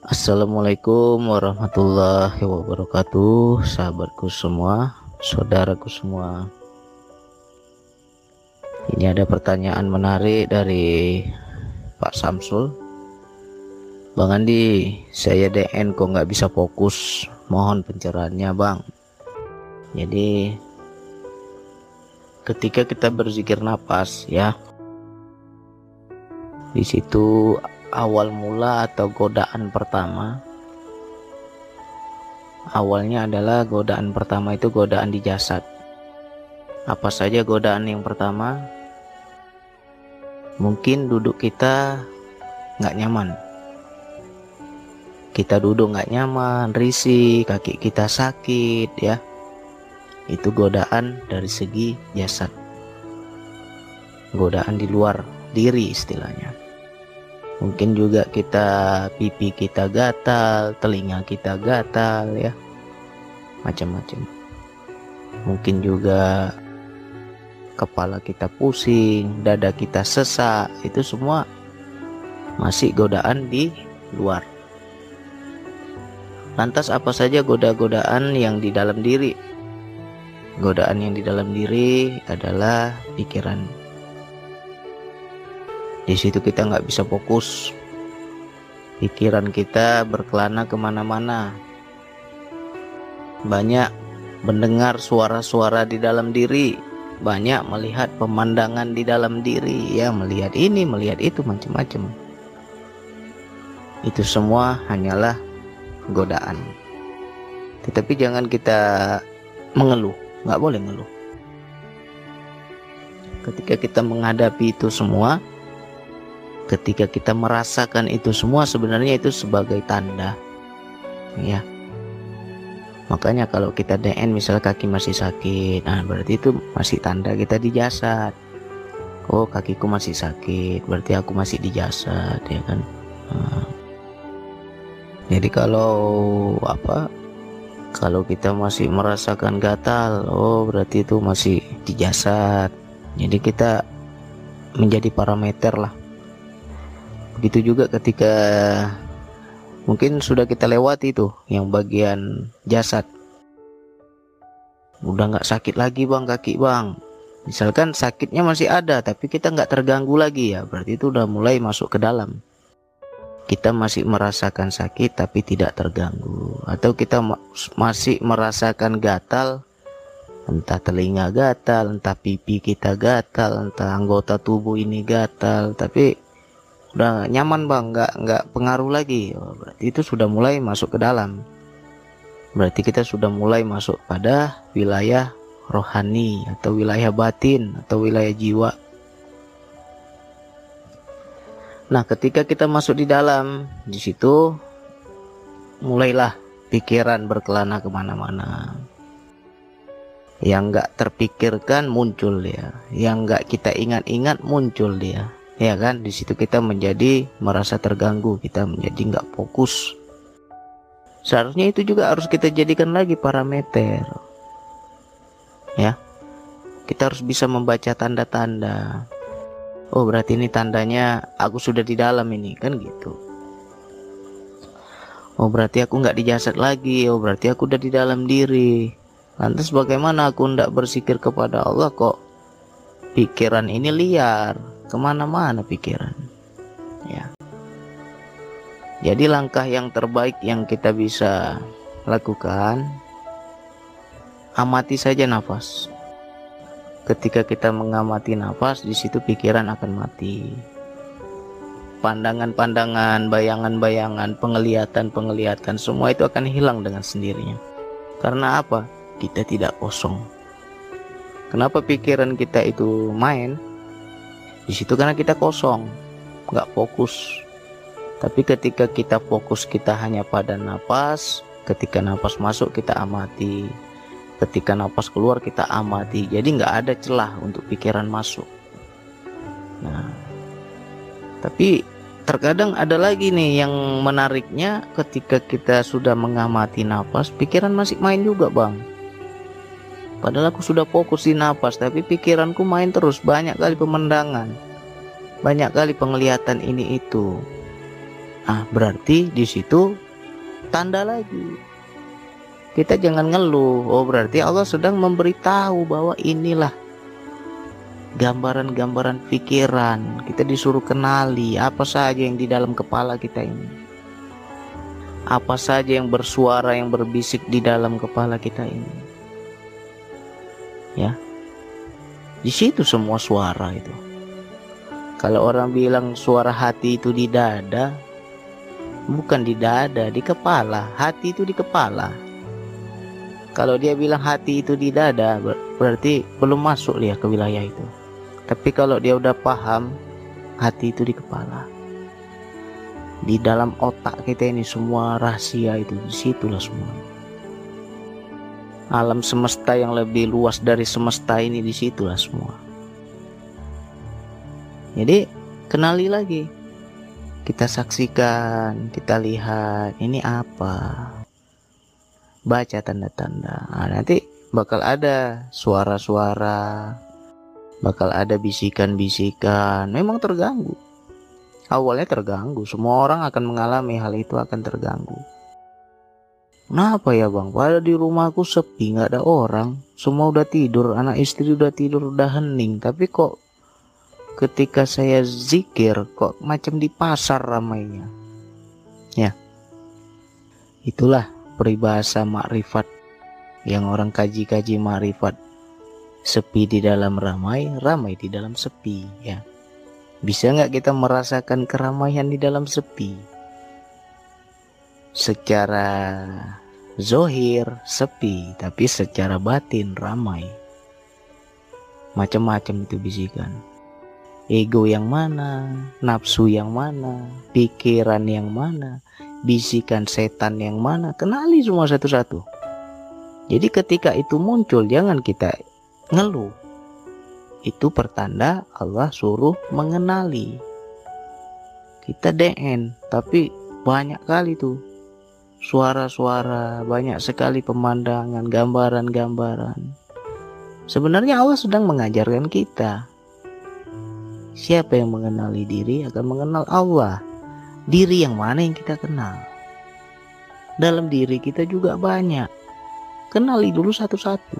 Assalamualaikum warahmatullahi wabarakatuh Sahabatku semua Saudaraku semua. Ini ada pertanyaan menarik dari Pak Samsul. Bang Andi Saya DN kok nggak bisa fokus? Mohon pencerahannya bang. Jadi Ketika kita berzikir nafas ya di situ awal mula atau godaan pertama? Awalnya adalah godaan pertama itu godaan di jasad. Apa saja godaan yang pertama? Mungkin duduk kita nggak nyaman. Kita duduk nggak nyaman risih kaki kita sakit ya. Itu godaan dari segi jasad. Godaan di luar diri istilahnya mungkin juga kita pipi kita gatal telinga kita gatal ya. Macam-macam. Mungkin juga kepala kita pusing dada kita sesak itu semua masih godaan di luar. Lantas apa saja goda-godaan yang di dalam diri? Godaan yang di dalam diri adalah pikiran di situ kita nggak bisa fokus. Pikiran kita berkelana ke mana-mana. Banyak mendengar suara-suara di dalam diri. Banyak melihat pemandangan di dalam diri. Ya melihat ini melihat itu macam-macam. Itu semua hanyalah godaan. Tetapi jangan kita mengeluh. Nggak boleh ngeluh. Ketika kita menghadapi itu semua ketika kita merasakan itu semua sebenarnya itu sebagai tanda. Ya. Makanya kalau kita DN misalnya kaki masih sakit nah berarti itu masih tanda kita di jasad. Oh kakiku masih sakit berarti aku masih di jasad ya kan? Nah. jadi kalau apa kalau kita masih merasakan gatal oh berarti itu masih di jasad. Jadi kita menjadi parameter lah begitu juga ketika mungkin sudah kita lewati itu yang bagian jasad. Udah nggak sakit lagi bang kaki bang. Misalkan sakitnya masih ada tapi kita nggak terganggu lagi ya berarti itu udah mulai masuk ke dalam. Kita masih merasakan sakit tapi tidak terganggu. Atau kita masih merasakan gatal entah telinga gatal entah pipi kita gatal entah anggota tubuh ini gatal tapi udah nyaman bang. Nggak nggak pengaruh lagi. Berarti itu sudah mulai masuk ke dalam. Berarti kita sudah mulai masuk pada wilayah rohani atau wilayah batin atau wilayah jiwa. Nah ketika kita masuk di dalam di situ mulailah pikiran berkelana ke mana-mana. Yang nggak terpikirkan muncul dia. Yang nggak kita ingat-ingat muncul dia ya kan? Di situ kita menjadi merasa terganggu kita menjadi nggak fokus. Seharusnya itu juga harus kita jadikan lagi parameter. Ya. Kita harus bisa membaca tanda-tanda. Oh berarti ini tandanya aku sudah di dalam ini kan gitu. Oh berarti aku nggak di jasad lagi. Oh berarti aku udah di dalam diri. Lantas bagaimana aku ndak bersikir kepada Allah kok? Pikiran ini liar ke mana-mana pikiran ya jadi langkah yang terbaik yang kita bisa lakukan amati saja nafas ketika kita mengamati nafas di situ pikiran akan mati pandangan-pandangan, bayangan-bayangan, penglihatan-penglihatan semua itu akan hilang dengan sendirinya. Karena apa? Kita tidak kosong. Kenapa pikiran kita itu main? Di situ karena kita kosong nggak fokus. Tapi ketika kita fokus kita hanya pada napas ketika napas masuk kita amati. Ketika napas keluar kita amati. Jadi nggak ada celah untuk pikiran masuk. Nah tapi terkadang ada lagi nih yang menariknya ketika kita sudah mengamati napas pikiran masih main juga bang Padahal aku sudah fokus di napas, tapi pikiranku main terus. Banyak kali pemandangan, banyak kali penglihatan ini itu. ah berarti di situ tanda lagi. Kita jangan ngeluh. Oh berarti Allah sedang memberitahu bahwa inilah gambaran-gambaran pikiran. Kita disuruh kenali apa saja yang di dalam kepala kita ini. Apa saja yang bersuara yang berbisik di dalam kepala kita ini ya. Di situ semua suara itu. Kalau orang bilang suara hati itu di dada bukan di dada di kepala. Hati itu di kepala. Kalau dia bilang hati itu di dada berarti belum masuk dia ke wilayah itu. Tapi kalau dia udah paham hati itu di kepala. Di dalam otak kita ini semua rahasia itu di situlah semua alam semesta yang lebih luas dari semesta ini di situlah semua. Jadi kenali lagi. Kita saksikan kita lihat ini apa? Baca tanda-tanda. Nah, nanti bakal ada suara-suara bakal ada bisikan-bisikan. Memang terganggu. Awalnya terganggu. Semua orang akan mengalami hal itu akan terganggu. Kenapa ya bang? Pada di rumahku sepi, nggak ada orang. Semua udah tidur, anak istri udah tidur, udah hening. Tapi kok ketika saya zikir, kok macam di pasar ramainya. Ya, itulah peribahasa makrifat yang orang kaji-kaji makrifat. Sepi di dalam ramai, ramai di dalam sepi. Ya, bisa nggak kita merasakan keramaian di dalam sepi? Secara zohir sepi, tapi secara batin ramai. Macam-macam itu bisikan. Ego yang mana, nafsu yang mana, pikiran yang mana, bisikan setan yang mana, kenali semua satu-satu. Jadi ketika itu muncul jangan kita ngeluh itu pertanda Allah suruh mengenali kita DN tapi banyak kali tuh suara-suara banyak sekali pemandangan gambaran-gambaran. Sebenarnya Allah sedang mengajarkan kita. Siapa yang mengenali diri akan mengenal Allah. Diri yang mana yang kita kenal. Dalam diri kita juga banyak. Kenali dulu satu-satu.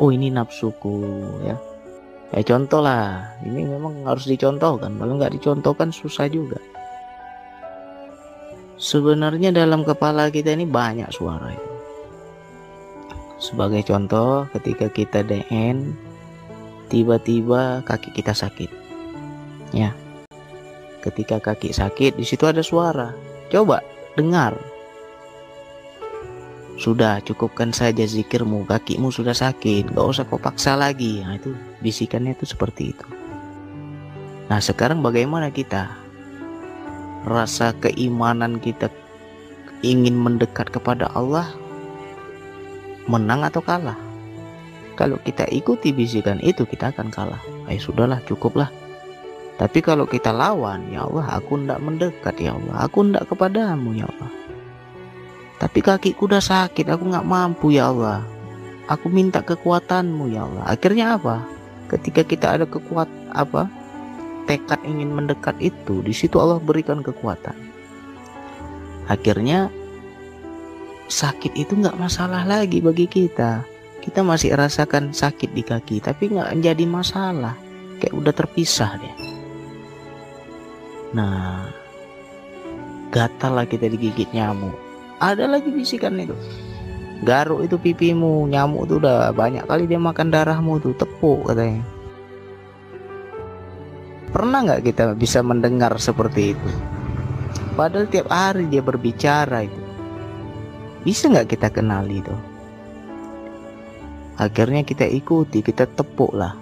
Oh ini nafsuku ya. Ya contoh lah ini memang harus dicontohkan. Kalau nggak dicontohkan susah juga sebenarnya dalam kepala kita ini banyak suara itu sebagai contoh ketika kita DN tiba-tiba kaki kita sakit. Ya. Ketika kaki sakit di situ ada suara. Coba dengar. Sudah cukupkan saja zikirmu. Kakimu sudah sakit. Gak usah kau paksa lagi. Nah itu bisikannya itu seperti itu. Nah sekarang bagaimana kita rasa keimanan kita ingin mendekat kepada Allah menang atau kalah kalau kita ikuti bisikan itu kita akan kalah ayo sudahlah cukuplah tapi kalau kita lawan ya Allah aku tidak mendekat ya Allah aku tidak kepadamu ya Allah tapi kakiku udah sakit, aku nggak mampu ya Allah. Aku minta kekuatanmu ya Allah. Akhirnya apa? Ketika kita ada kekuat apa? Tekad ingin mendekat itu, di situ Allah berikan kekuatan. Akhirnya sakit itu nggak masalah lagi bagi kita. Kita masih rasakan sakit di kaki, tapi nggak menjadi masalah. Kayak udah terpisah deh. Nah, gatal lah kita digigit nyamuk ada lagi bisikan itu garuk itu pipimu nyamuk tuh udah banyak kali dia makan darahmu tuh tepuk katanya pernah nggak kita bisa mendengar seperti itu? Padahal tiap hari dia berbicara itu. Bisa nggak kita kenali itu? Akhirnya kita ikuti kita tepuk lah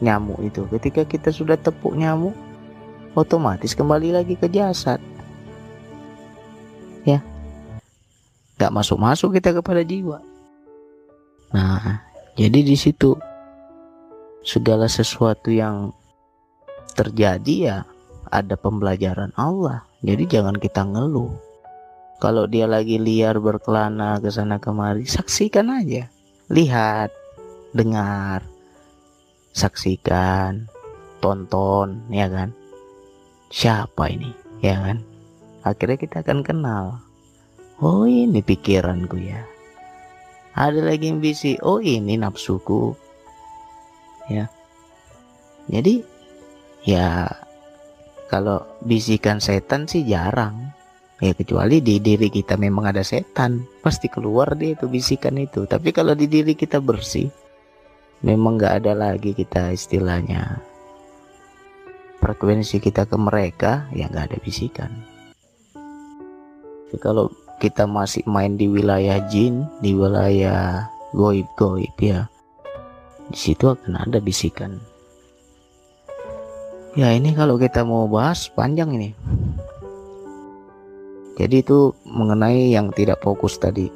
nyamuk itu. Ketika kita sudah tepuk nyamuk otomatis kembali lagi ke jasad. Ya. Nggak masuk-masuk kita kepada jiwa. Nah, jadi di situ segala sesuatu yang terjadi ya ada pembelajaran Allah. Jadi jangan kita ngeluh. Kalau dia lagi liar berkelana ke sana kemari, saksikan aja. Lihat, dengar, saksikan, tonton, ya kan? Siapa ini? ya kan akhirnya kita akan kenal oh ini pikiranku ya ada lagi yang bisi oh ini nafsuku ya jadi ya kalau bisikan setan sih jarang. Ya kecuali di diri kita memang ada setan pasti keluar dia itu bisikan itu. Tapi kalau di diri kita bersih memang nggak ada lagi kita istilahnya. Frekuensi kita ke mereka ya nggak ada bisikan. Tapi kalau kita masih main di wilayah jin di wilayah goib-goib ya di situ akan ada bisikan ya ini kalau kita mau bahas panjang ini. Jadi itu mengenai yang tidak fokus tadi.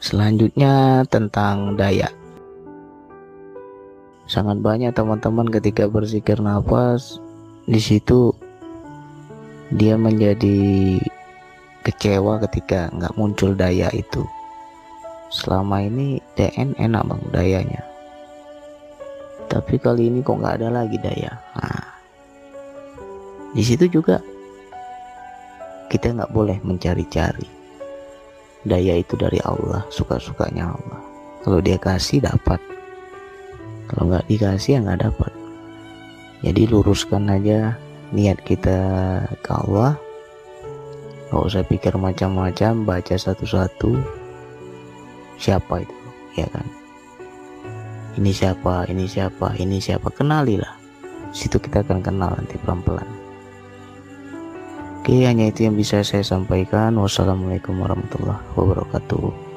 Selanjutnya tentang daya. Sangat banyak teman-teman ketika berzikir nafas di situ dia menjadi kecewa ketika nggak muncul daya itu. Selama ini DN enak bang dayanya tapi kali ini kok nggak ada lagi daya. Nah, di situ juga kita nggak boleh mencari-cari. Daya itu dari Allah suka-sukanya Allah. Kalau dia kasih dapat. Kalau nggak dikasih ya nggak dapat. Jadi luruskan aja niat kita ke Allah. Nggak usah pikir macam-macam baca satu-satu. Siapa itu? Ya kan ini siapa? Ini siapa? Ini siapa? Kenalilah. Situ kita akan kenal nanti pelan-pelan. Oke hanya itu yang bisa saya sampaikan. Wassalamualaikum warahmatullahi wabarakatuh